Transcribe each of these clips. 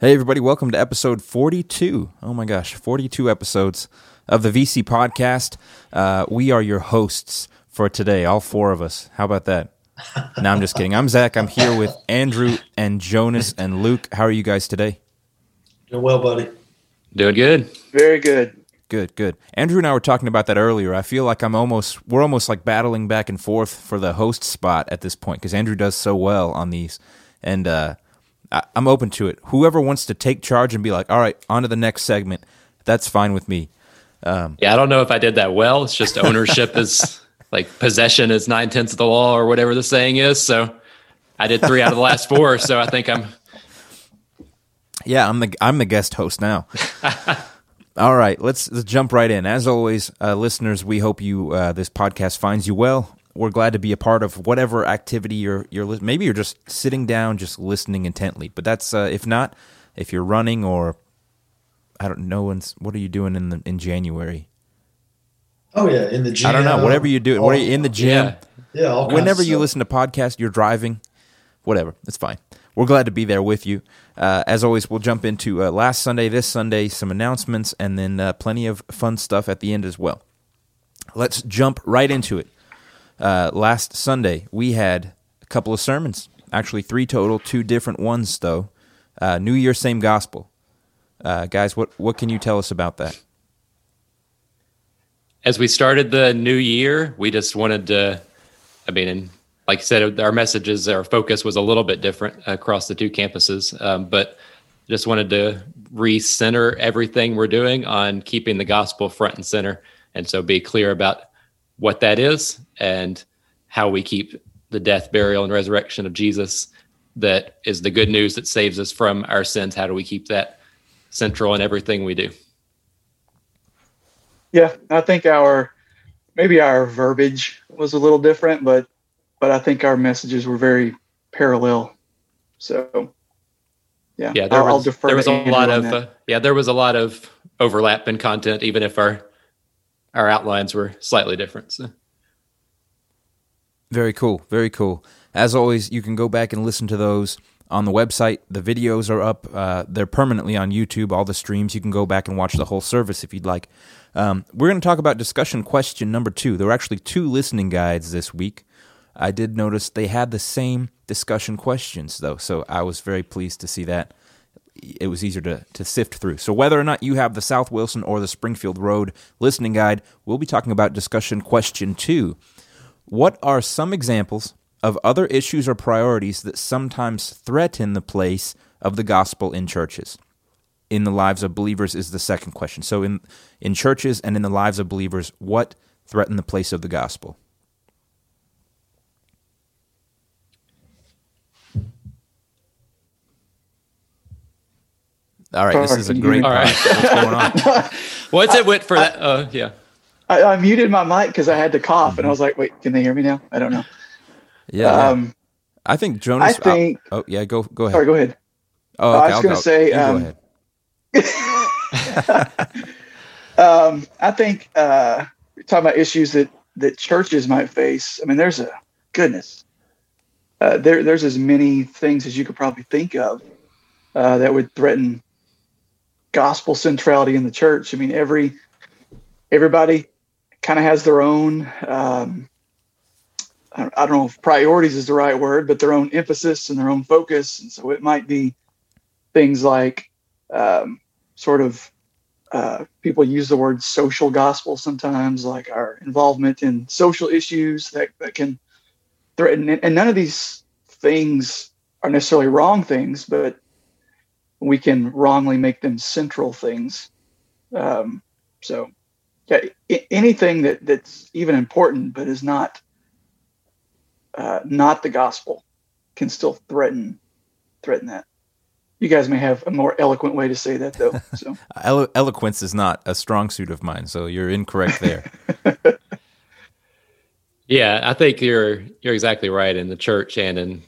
Hey, everybody, welcome to episode 42. Oh my gosh, 42 episodes of the VC podcast. Uh, we are your hosts for today, all four of us. How about that? no, I'm just kidding. I'm Zach. I'm here with Andrew and Jonas and Luke. How are you guys today? Doing well, buddy. Doing good. Very good. Good, good. Andrew and I were talking about that earlier. I feel like I'm almost, we're almost like battling back and forth for the host spot at this point because Andrew does so well on these. And, uh, I, am open to it. Whoever wants to take charge and be like, all right, on to the next segment, that's fine with me. Um, yeah, I don't know if I did that well. It's just ownership is like possession is nine tenths of the law or whatever the saying is. So I did three out of the last four. So I think I'm. Yeah, I'm the I'm the guest host now. All right, let's, let's jump right in. As always, uh, listeners, we hope you uh, this podcast finds you well we're glad to be a part of whatever activity you're you're maybe you're just sitting down just listening intently but that's uh, if not if you're running or i don't know what are you doing in the in january? Oh yeah in the gym i don't know whatever you do what are you in the gym? Yeah, yeah whenever you listen to podcast you're driving whatever it's fine. We're glad to be there with you. Uh, as always we'll jump into uh, last sunday this sunday some announcements and then uh, plenty of fun stuff at the end as well. Let's jump right into it uh, last Sunday, we had a couple of sermons, actually three total, two different ones though. Uh, New Year, same gospel. Uh, guys, what what can you tell us about that? As we started the new year, we just wanted to. I mean, and like I said, our messages, our focus was a little bit different across the two campuses, um, but just wanted to recenter everything we're doing on keeping the gospel front and center, and so be clear about what that is and how we keep the death, burial, and resurrection of Jesus that is the good news that saves us from our sins. How do we keep that central in everything we do? Yeah, I think our maybe our verbiage was a little different, but but I think our messages were very parallel. So yeah, yeah, there I'll, was, I'll there was a lot of uh, yeah, there was a lot of overlap in content, even if our our outlines were slightly different. So. Very cool. Very cool. As always, you can go back and listen to those on the website. The videos are up. Uh, they're permanently on YouTube. All the streams. You can go back and watch the whole service if you'd like. Um, we're going to talk about discussion question number two. There were actually two listening guides this week. I did notice they had the same discussion questions, though, so I was very pleased to see that it was easier to, to sift through. So, whether or not you have the South Wilson or the Springfield Road listening guide, we'll be talking about discussion question two. What are some examples of other issues or priorities that sometimes threaten the place of the gospel in churches? In the lives of believers is the second question. So, in, in churches and in the lives of believers, what threaten the place of the gospel? All right, this is a great. All right, what's going on? What's it with for that? Uh, yeah. I, I, muted my mic because I had to cough, mm-hmm. and I was like, "Wait, can they hear me now?" I don't know. Yeah. Um, I think Jonas. I think. Oh, yeah. Go. Go ahead. Sorry. Go ahead. Oh, okay, I was going to say. Um, go ahead. um, I think uh, talking about issues that that churches might face. I mean, there's a goodness. Uh, there, there's as many things as you could probably think of uh, that would threaten gospel centrality in the church. I mean, every everybody kind of has their own. Um, I don't know if priorities is the right word, but their own emphasis and their own focus. And so it might be things like um, sort of uh, people use the word social gospel sometimes, like our involvement in social issues that, that can threaten. And none of these things are necessarily wrong things, but we can wrongly make them central things. Um, so, yeah, anything that that's even important but is not uh, not the gospel can still threaten threaten that. You guys may have a more eloquent way to say that, though. So, Elo- eloquence is not a strong suit of mine, so you're incorrect there. yeah, I think you're you're exactly right. In the church and in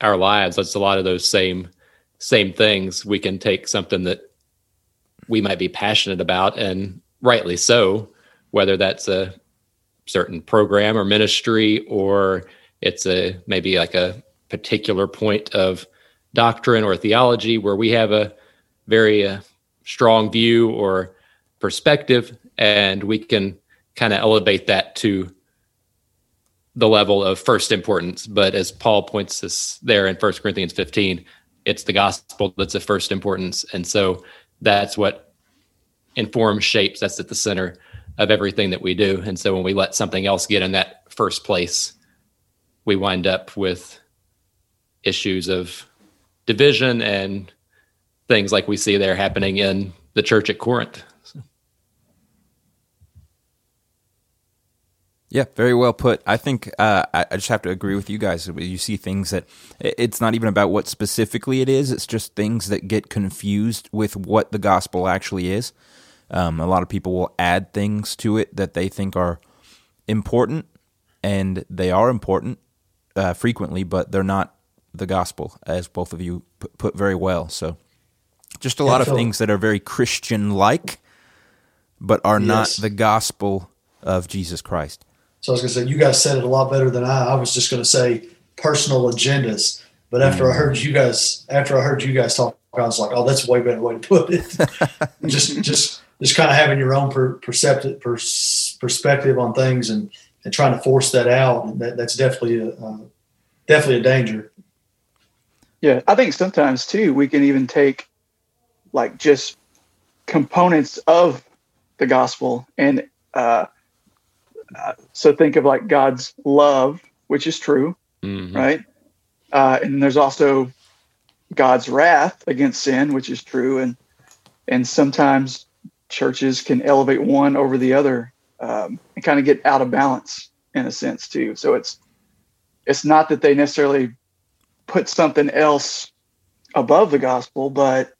our lives, that's a lot of those same same things, we can take something that we might be passionate about and rightly so, whether that's a certain program or ministry or it's a maybe like a particular point of doctrine or theology where we have a very uh, strong view or perspective, and we can kind of elevate that to the level of first importance. But as Paul points us there in 1 Corinthians 15, it's the gospel that's of first importance. And so that's what informs, shapes, that's at the center of everything that we do. And so when we let something else get in that first place, we wind up with issues of division and things like we see there happening in the church at Corinth. Yeah, very well put. I think uh, I just have to agree with you guys. You see things that it's not even about what specifically it is; it's just things that get confused with what the gospel actually is. Um, a lot of people will add things to it that they think are important, and they are important uh, frequently, but they're not the gospel, as both of you put very well. So, just a yeah, lot of things that are very Christian-like, but are yes. not the gospel of Jesus Christ. So I was going to say, you guys said it a lot better than I. I was just going to say personal agendas. But after mm-hmm. I heard you guys, after I heard you guys talk, I was like, oh, that's a way better way to put it. just, just, just kind of having your own per, perceptive pers- perspective on things and, and trying to force that out. That, that's definitely a, uh, definitely a danger. Yeah. I think sometimes too, we can even take like just components of the gospel and, uh, so think of like God's love, which is true, mm-hmm. right? Uh, and there's also God's wrath against sin, which is true, and and sometimes churches can elevate one over the other um, and kind of get out of balance in a sense too. So it's it's not that they necessarily put something else above the gospel, but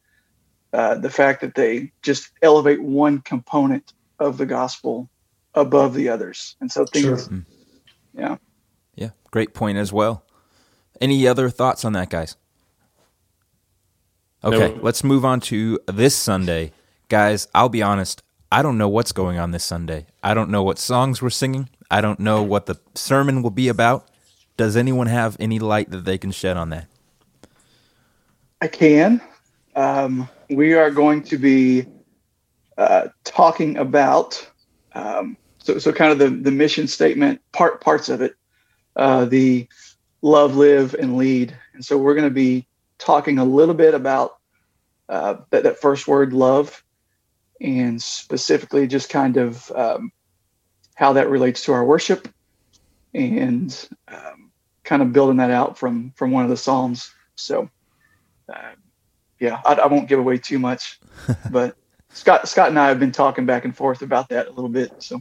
uh, the fact that they just elevate one component of the gospel above the others. And so things, sure. Hmm. yeah. Yeah, great point as well. Any other thoughts on that, guys? Okay, no. let's move on to this Sunday. Guys, I'll be honest, I don't know what's going on this Sunday. I don't know what songs we're singing. I don't know what the sermon will be about. Does anyone have any light that they can shed on that? I can. Um, we are going to be uh, talking about um, so, so kind of the, the mission statement part parts of it, uh, the love, live, and lead. And so we're going to be talking a little bit about uh, that, that first word, love, and specifically just kind of um, how that relates to our worship, and um, kind of building that out from from one of the psalms. So, uh, yeah, I, I won't give away too much, but Scott Scott and I have been talking back and forth about that a little bit. So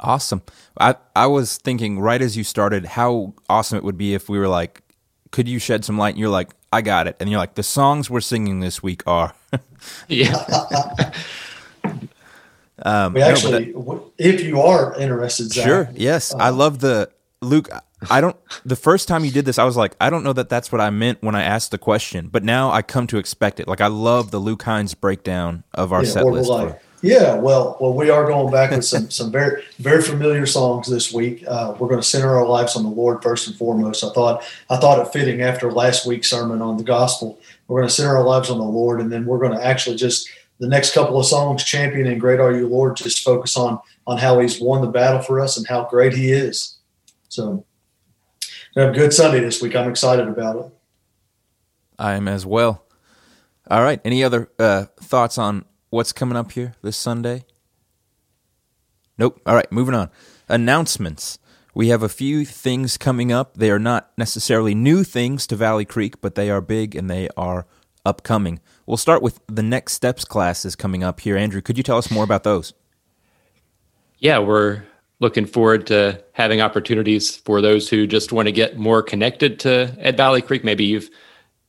awesome. I I was thinking right as you started how awesome it would be if we were like, could you shed some light? And you're like, I got it. And you're like, the songs we're singing this week are. yeah. um, we actually, no, that, if you are interested, Zach, sure. Yes, uh, I love the Luke. I don't. The first time you did this, I was like, I don't know that that's what I meant when I asked the question, but now I come to expect it. Like I love the Luke Hines breakdown of our yeah, set list. For, yeah, well, well, we are going back with some some very very familiar songs this week. Uh, we're going to center our lives on the Lord first and foremost. I thought I thought it fitting after last week's sermon on the gospel. We're going to center our lives on the Lord, and then we're going to actually just the next couple of songs, "Champion" and "Great Are You, Lord," just focus on on how He's won the battle for us and how great He is. So have a good Sunday this week. I'm excited about it. I am as well. All right. Any other uh, thoughts on what's coming up here this Sunday? Nope. All right. Moving on. Announcements. We have a few things coming up. They are not necessarily new things to Valley Creek, but they are big and they are upcoming. We'll start with the Next Steps classes coming up here. Andrew, could you tell us more about those? Yeah, we're looking forward to having opportunities for those who just want to get more connected to at Valley Creek. Maybe you've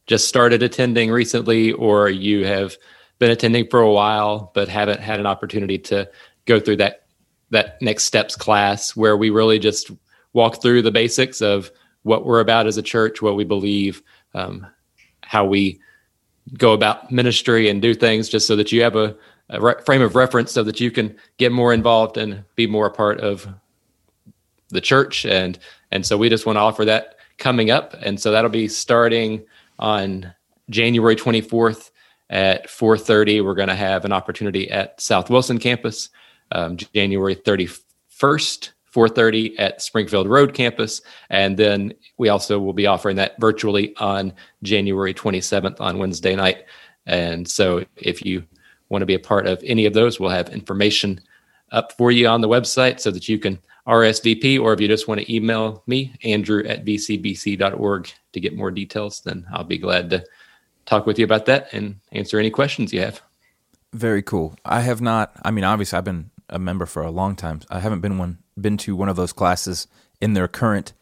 just started attending recently, or you have been attending for a while but haven't had an opportunity to go through that that next steps class where we really just walk through the basics of what we're about as a church, what we believe, um, how we go about ministry and do things, just so that you have a a re- frame of reference so that you can get more involved and be more a part of the church. And and so we just want to offer that coming up. And so that'll be starting on January 24th at 4:30. We're going to have an opportunity at South Wilson campus. Um, January 31st, 4:30 at Springfield Road campus, and then we also will be offering that virtually on January 27th on Wednesday night. And so, if you want to be a part of any of those, we'll have information up for you on the website so that you can RSVP, or if you just want to email me, Andrew at vcbc.org to get more details, then I'll be glad to talk with you about that and answer any questions you have. Very cool. I have not. I mean, obviously, I've been a member for a long time. I haven't been one been to one of those classes in their current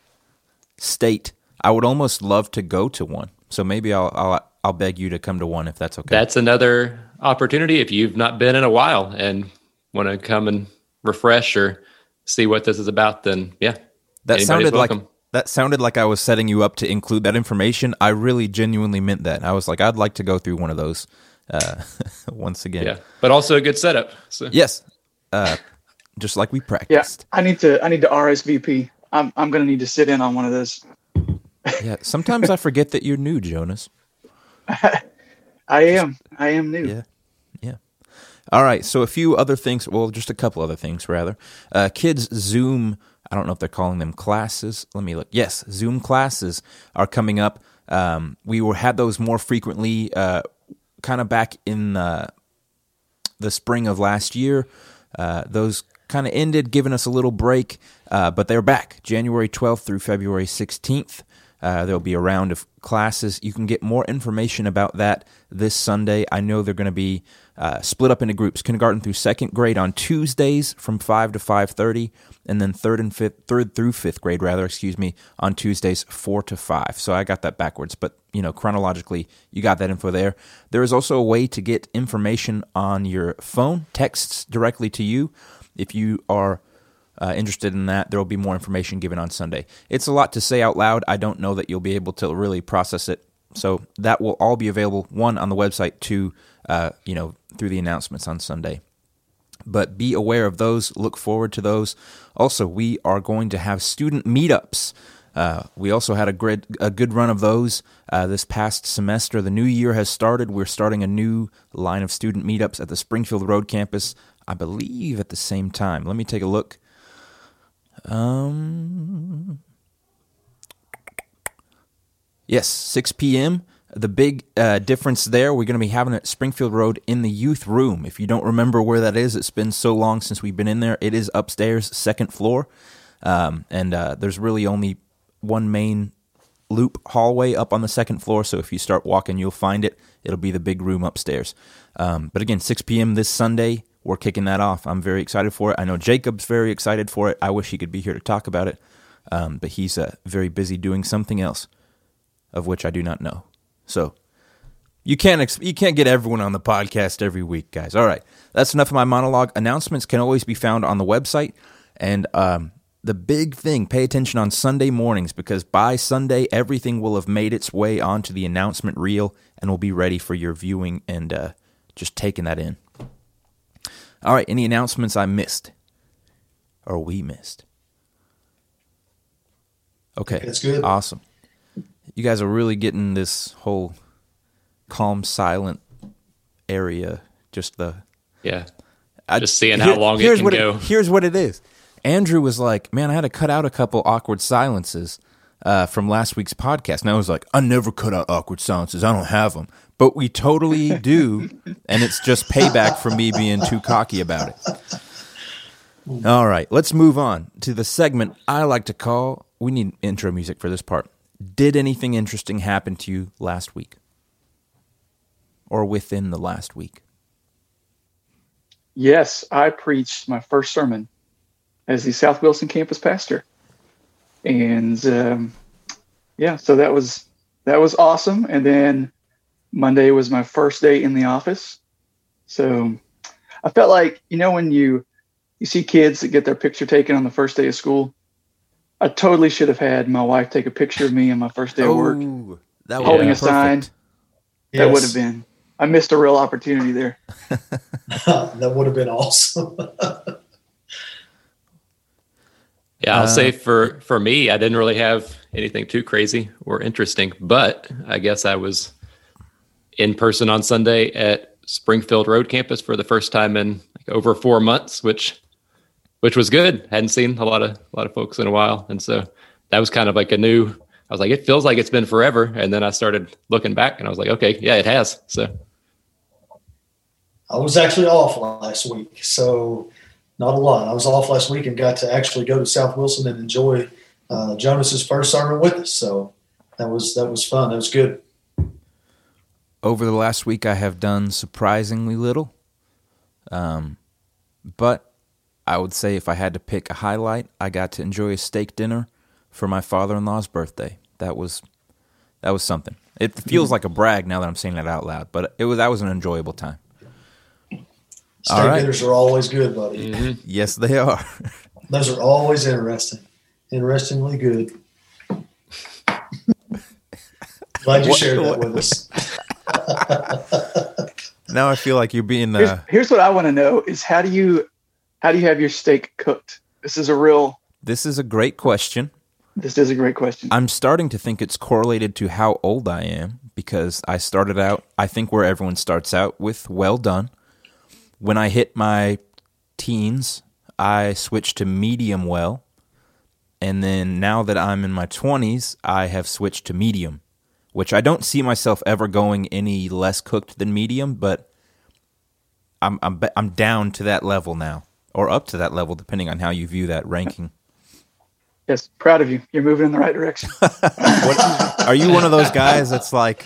state. I would almost love to go to one. So maybe I'll I'll I'll beg you to come to one if that's okay. That's another opportunity if you've not been in a while and want to come and refresh or see what this is about. Then yeah, that sounded welcome. like that sounded like I was setting you up to include that information. I really genuinely meant that. I was like, I'd like to go through one of those uh, once again. Yeah, but also a good setup. So. Yes, uh, just like we practiced. Yeah, I need to. I need to RSVP. I'm I'm going to need to sit in on one of those. yeah, sometimes I forget that you're new, Jonas. I am. I am new. Yeah. Yeah. All right. So a few other things. Well, just a couple other things, rather. Uh, kids Zoom I don't know if they're calling them classes. Let me look. Yes, Zoom classes are coming up. Um, we were had those more frequently, uh, kind of back in the, the spring of last year. Uh, those kind of ended, giving us a little break, uh, but they're back January 12th through February 16th. Uh, there'll be a round of classes. You can get more information about that this Sunday. I know they're going to be uh, split up into groups: kindergarten through second grade on Tuesdays from five to five thirty, and then third and fifth, third through fifth grade, rather, excuse me, on Tuesdays four to five. So I got that backwards, but you know, chronologically, you got that info there. There is also a way to get information on your phone, texts directly to you, if you are uh, interested in that, there will be more information given on Sunday. It's a lot to say out loud. I don't know that you'll be able to really process it. So that will all be available one on the website, two, uh, you know, through the announcements on Sunday. But be aware of those. Look forward to those. Also, we are going to have student meetups. Uh, we also had a, grid, a good run of those uh, this past semester. The new year has started. We're starting a new line of student meetups at the Springfield Road campus, I believe at the same time. Let me take a look. Um, yes, 6 p.m. The big uh, difference there, we're going to be having it at Springfield Road in the youth room. If you don't remember where that is, it's been so long since we've been in there. It is upstairs, second floor. Um, and uh, there's really only one main loop hallway up on the second floor. So if you start walking, you'll find it. It'll be the big room upstairs. Um, but again, 6 p.m. this Sunday we're kicking that off. I'm very excited for it. I know Jacob's very excited for it. I wish he could be here to talk about it, um, but he's uh, very busy doing something else, of which I do not know. So you can't ex- you can't get everyone on the podcast every week, guys. All right, that's enough of my monologue. Announcements can always be found on the website, and um, the big thing: pay attention on Sunday mornings because by Sunday everything will have made its way onto the announcement reel and will be ready for your viewing and uh, just taking that in. All right, any announcements I missed or we missed? Okay. That's good. Awesome. You guys are really getting this whole calm, silent area. Just the yeah. I, just seeing how long it can go. It, here's what it is. Andrew was like, "Man, I had to cut out a couple awkward silences uh, from last week's podcast." And I was like, "I never cut out awkward silences. I don't have them." but we totally do, and it's just payback for me being too cocky about it. All right, let's move on to the segment I like to call. We need intro music for this part. Did anything interesting happen to you last week, or within the last week? Yes, I preached my first sermon as the South Wilson campus pastor, and um, yeah, so that was that was awesome. And then Monday was my first day in the office. So I felt like, you know, when you you see kids that get their picture taken on the first day of school, I totally should have had my wife take a picture of me on my first day of work, oh, that holding a sign. Yes. That would have been. I missed a real opportunity there. that would have been awesome. yeah, I'll uh, say for for me, I didn't really have anything too crazy or interesting. But I guess I was in person on Sunday at Springfield Road Campus for the first time in like over four months, which which was good. Hadn't seen a lot of a lot of folks in a while, and so that was kind of like a new. I was like, it feels like it's been forever, and then I started looking back, and I was like, okay, yeah, it has. So I was actually off last week, so not a lot. I was off last week and got to actually go to South Wilson and enjoy uh, Jonas's first sermon with us. So that was that was fun. That was good. Over the last week, I have done surprisingly little. Um, but I would say if I had to pick a highlight, I got to enjoy a steak dinner for my father-in-law's birthday. That was that was something. It feels like a brag now that I'm saying that out loud, but it was that was an enjoyable time. Steak All right. dinners are always good, buddy. Mm-hmm. Yes, they are. Those are always interesting. Interestingly good. Glad you what, shared that with us. now I feel like you're being. Uh, here's, here's what I want to know: is how do you how do you have your steak cooked? This is a real. This is a great question. This is a great question. I'm starting to think it's correlated to how old I am because I started out, I think, where everyone starts out with well done. When I hit my teens, I switched to medium well. And then now that I'm in my 20s, I have switched to medium, which I don't see myself ever going any less cooked than medium, but I'm I'm I'm down to that level now or up to that level, depending on how you view that ranking. Yes, proud of you. You're moving in the right direction. what, are you one of those guys that's like,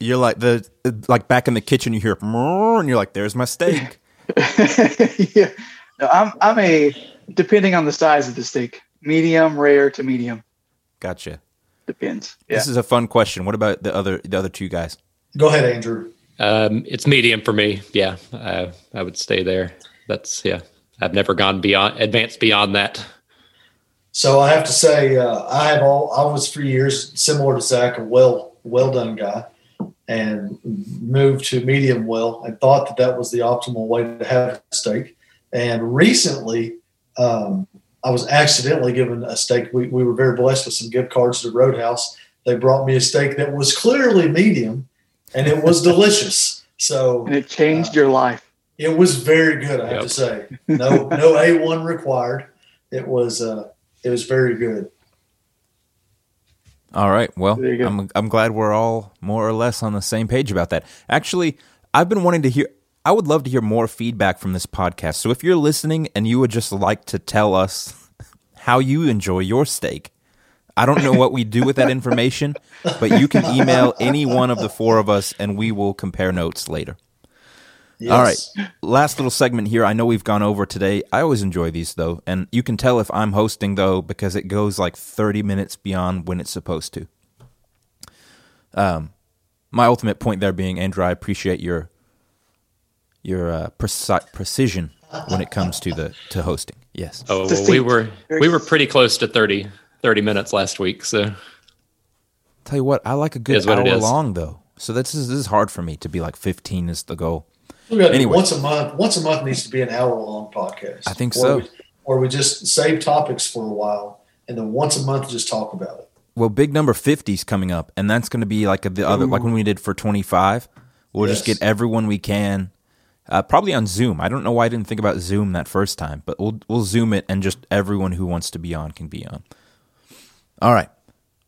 you're like the like back in the kitchen, you hear and you're like, "There's my steak." yeah, no, I'm I'm a depending on the size of the steak, medium rare to medium. Gotcha. Depends. Yeah. This is a fun question. What about the other the other two guys? Go ahead, Andrew. Um, it's medium for me. Yeah, I, I would stay there that's yeah. I've never gone beyond advanced beyond that. So I have to say, uh, I have all. I was for years similar to Zach, a well well done guy, and moved to medium well, and thought that that was the optimal way to have a steak. And recently, um, I was accidentally given a steak. We, we were very blessed with some gift cards to Roadhouse. They brought me a steak that was clearly medium, and it was delicious. So and it changed uh, your life. It was very good, I have to say. No, no A one required. It was, uh, it was very good. All right. Well, I'm I'm glad we're all more or less on the same page about that. Actually, I've been wanting to hear. I would love to hear more feedback from this podcast. So if you're listening and you would just like to tell us how you enjoy your steak, I don't know what we do with that information, but you can email any one of the four of us, and we will compare notes later. Yes. All right. Last little segment here. I know we've gone over today. I always enjoy these though, and you can tell if I'm hosting though because it goes like 30 minutes beyond when it's supposed to. Um, my ultimate point there being, Andrew, I appreciate your your uh, preci- precision when it comes to the to hosting. Yes. Oh, well, we were we were pretty close to 30, 30 minutes last week. So, tell you what, I like a good hour long though. So this is this is hard for me to be like fifteen is the goal anyway, once a month. Once a month needs to be an hour long podcast. I think so. We, or we just save topics for a while, and then once a month just talk about it. Well, big number fifty is coming up, and that's going to be like the other, Ooh. like when we did for twenty five. We'll yes. just get everyone we can, uh, probably on Zoom. I don't know why I didn't think about Zoom that first time, but we'll we'll Zoom it, and just everyone who wants to be on can be on. All right.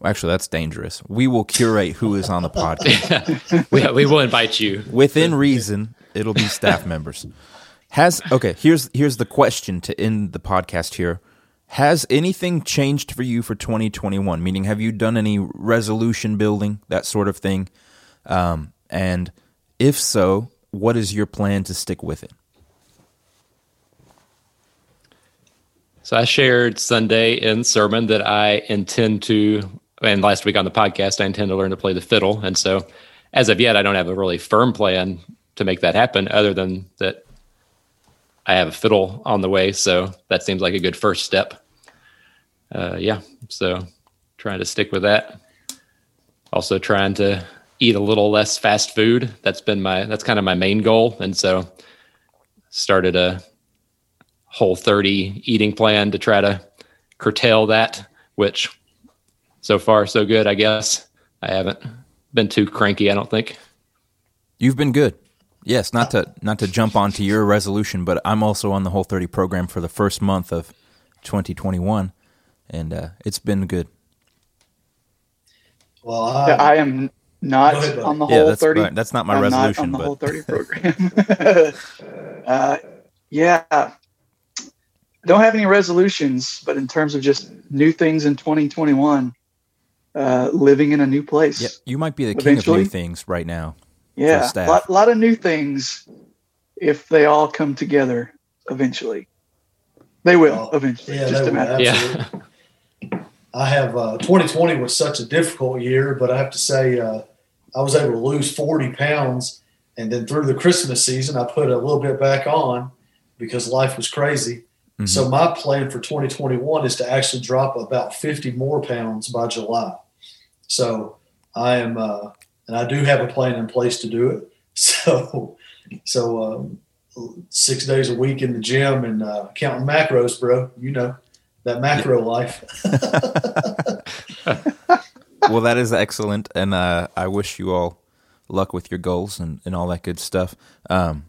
Actually, that's dangerous. We will curate who is on the podcast. we, we will invite you within reason it'll be staff members. Has okay, here's here's the question to end the podcast here. Has anything changed for you for 2021? Meaning, have you done any resolution building, that sort of thing? Um, and if so, what is your plan to stick with it? So I shared Sunday in sermon that I intend to, and last week on the podcast, I intend to learn to play the fiddle. And so, as of yet, I don't have a really firm plan to make that happen other than that I have a fiddle on the way. So that seems like a good first step. Uh, yeah. So trying to stick with that. Also trying to eat a little less fast food. That's been my, that's kind of my main goal. And so started a whole 30 eating plan to try to curtail that, which so far so good. I guess I haven't been too cranky. I don't think. You've been good. Yes, not to not to jump onto your resolution, but I'm also on the whole 30 program for the first month of 2021, and uh, it's been good. Well, I, I am not ahead, on the Yeah, whole that's 30. right. That's not my I'm resolution, not on the but whole 30 program. uh, yeah. Don't have any resolutions, but in terms of just new things in 2021, uh, living in a new place. yeah, you might be the king of new things right now. Yeah, staff. a lot, lot of new things if they all come together eventually. They will Well, eventually. yeah, just a matter. Yeah. I have uh, 2020 was such a difficult year, but I have to say uh, I was able to lose 40 pounds, and then through the Christmas season, I put a little bit back on because life was crazy. Mhm. So my plan for 2021 is to actually drop about 50 more pounds by July. So I am, uh, and I do have a plan in place to do it. So, so um, six days a week in the gym and uh, counting macros, bro. You know that macro life. well, that is excellent, and uh, I wish you all luck with your goals and, and all that good stuff. Um,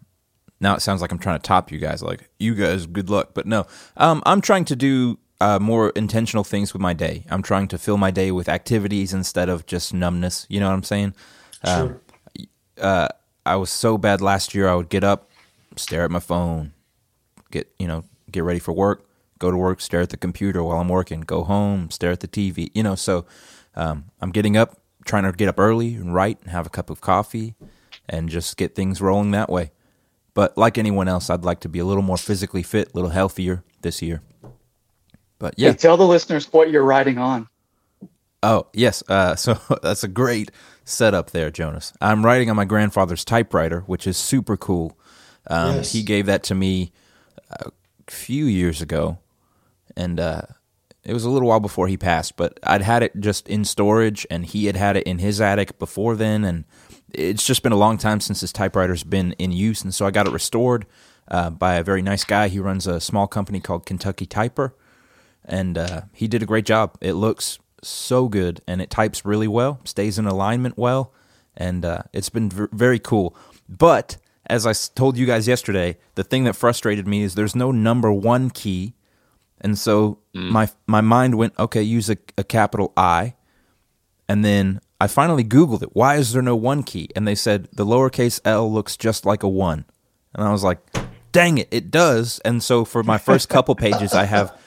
now it sounds like I'm trying to top you guys, like you guys, good luck. But no, um, I'm trying to do uh, more intentional things with my day. I'm trying to fill my day with activities instead of just numbness. You know what I'm saying? Um, Sure. uh, I was so bad last year. I would get up, stare at my phone, get you know, get ready for work, go to work, stare at the computer while I'm working, go home, stare at the TV. You know, so um, I'm getting up, trying to get up early and write and have a cup of coffee, and just get things rolling that way. But like anyone else, I'd like to be a little more physically fit, a little healthier this year. But Hey, yeah, tell the listeners what you're writing on. Oh, yes. Uh, so that's a great setup there, Jonas. I'm writing on my grandfather's typewriter, which is super cool. Um, Yes. He gave that to me a few years ago, and uh, it was a little while before he passed, but I'd had it just in storage, and he had had it in his attic before then, and it's just been a long time since his typewriter's been in use, and so I got it restored uh, by a very nice guy. He runs a small company called Kentucky Typer and uh, he did a great job. It looks so good, and it types really well, stays in alignment well, and uh, it's been v- very cool. But as I told you guys yesterday, the thing that frustrated me is there's no number one key, and so my my mind went, okay, use a, a capital I, and then I finally Googled it. Why is there no one key? And they said the lowercase l looks just like a one, and I was like, dang it, it does. And so for my first couple pages, I have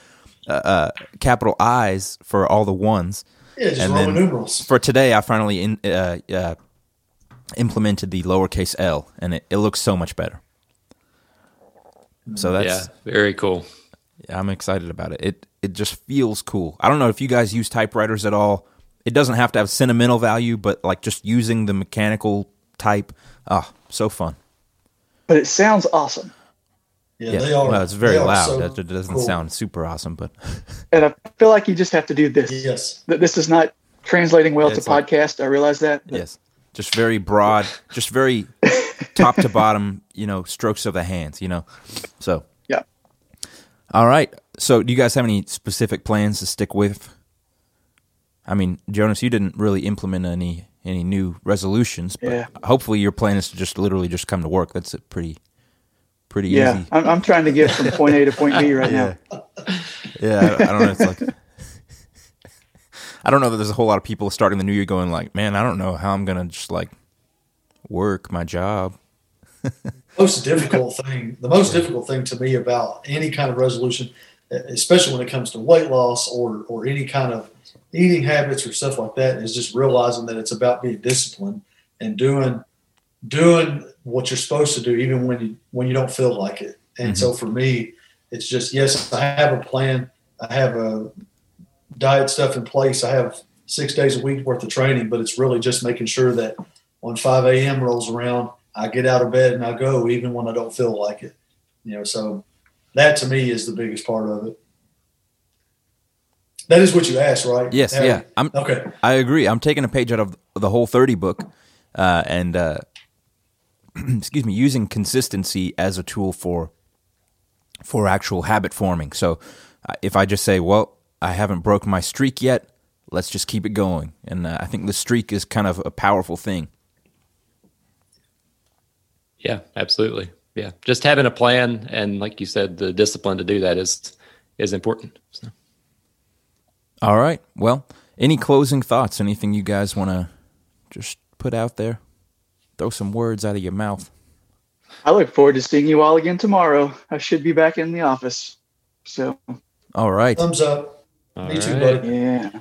uh, uh, capital I's for all the ones. Yeah, just And Roman numerals. For today, I finally in, uh, uh, implemented the lowercase l, and it, it looks so much better. So that's yeah, very cool. Yeah, I'm excited about it. It it just feels cool. I don't know if you guys use typewriters at all. It doesn't have to have sentimental value, but like just using the mechanical type, ah, so fun. But it sounds awesome. Yeah, they are. well, it's very loud. so that that doesn't cool. sound super awesome, but And I feel like you just have to do this. Yes. Th- This is not translating well It's to like- podcast. I realize that. but yes, just very broad, just very top to bottom, you know, strokes of the hands, you know. So Yeah. All right. So, do you guys have any specific plans to stick with? I mean, Jonas, you didn't really implement any any new resolutions, but Yeah. hopefully your plan is to just literally just come to work. That's a pretty pretty Yeah. easy. I'm, I'm trying to get from point A to point B right Yeah. now. Yeah, I, I don't know. It's like I don't know that there's a whole lot of people starting the new year going like, "Man, I don't know how I'm gonna just like work my job." most difficult thing the most difficult thing to me about any kind of resolution especially when it comes to weight loss or or any kind of eating habits or stuff like that is just realizing that it's about being disciplined and doing doing what you're supposed to do even when you when you don't feel like it and so for me it's just yes i have a plan i have a diet stuff in place i have six days a week worth of training but it's really just making sure that when 5 a.m rolls around I get out of bed and I go even when I don't feel like it. You know, so that to me is the biggest part of it. That is what you asked, right? Yes, Harry? yeah. I'm Okay. I agree. I'm taking a page out of the whole 30 book uh, and uh, excuse me, using consistency as a tool for for actual habit forming. So uh, if I just say, "Well, I haven't broken my streak yet," let's just keep it going. And uh, I think the streak is kind of a powerful thing. Yeah, absolutely. Yeah, just having a plan and, like you said, the discipline to do that is is important. So. All right. Well, any closing thoughts? Anything you guys want to just put out there? Throw some words out of your mouth. I look forward to seeing you all again tomorrow. I should be back in the office. So. All right. Thumbs up. All Me right. too, buddy. Yeah.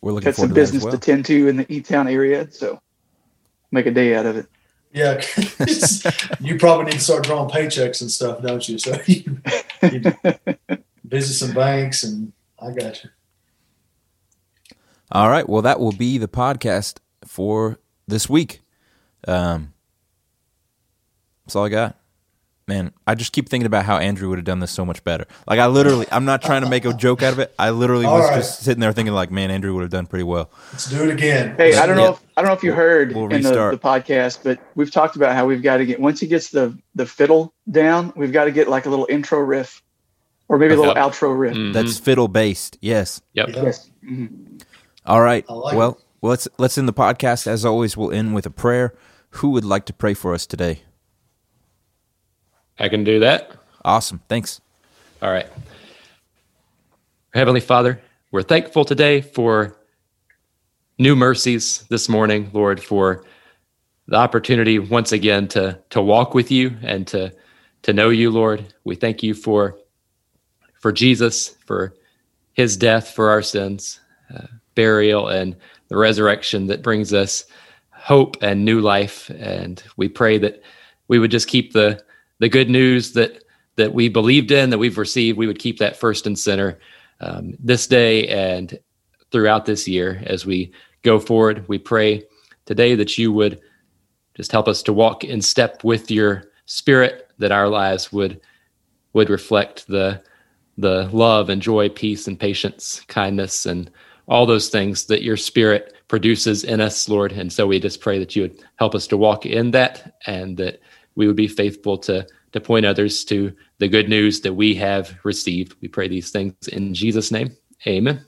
We're looking Got forward some to business that to tend to in the E Town area. So make a day out of it. Yeah, you probably need to start drawing paychecks and stuff, don't you? So you, you visit some banks, and I got you. All right. Well, that will be the podcast for this week. Um, that's all I got. Man, I just keep thinking about how Andrew would have done this so much better. Like I literally, I'm not trying to make a joke out of it. I literally All was right. just sitting there thinking, like, man, Andrew would have done pretty well. Let's do it again. Hey, I don't know. If, I don't know if you heard We'll in the, the podcast, but we've talked about how we've got to get once he gets the the fiddle down, we've got to get like a little intro riff, or maybe a little Yep. outro riff. Mhm. That's fiddle based. Yes. yep. Yeah. Yes. Mhm. All right. Like well, it. well, let's let's end the podcast. As always, we'll end with a prayer. Who would like to pray for us today? I can do that. Awesome. Thanks. All right. Heavenly Father, we're thankful today for new mercies this morning, Lord, for the opportunity once again to to walk with you and to to know you, Lord. We thank you for for Jesus, for his death for our sins, uh, burial, and the resurrection that brings us hope and new life. And we pray that we would just keep the the good news that that we believed in, that we've received, we would keep that first and center um, this day and throughout this year as we go forward. We pray today that you would just help us to walk in step with your spirit, that our lives would would reflect the the love and joy, peace and patience, kindness, and all those things that your spirit produces in us, Lord. And so we just pray that you would help us to walk in that and that we would be faithful to to point others to the good news that we have received. We pray these things in Jesus' name. Amen.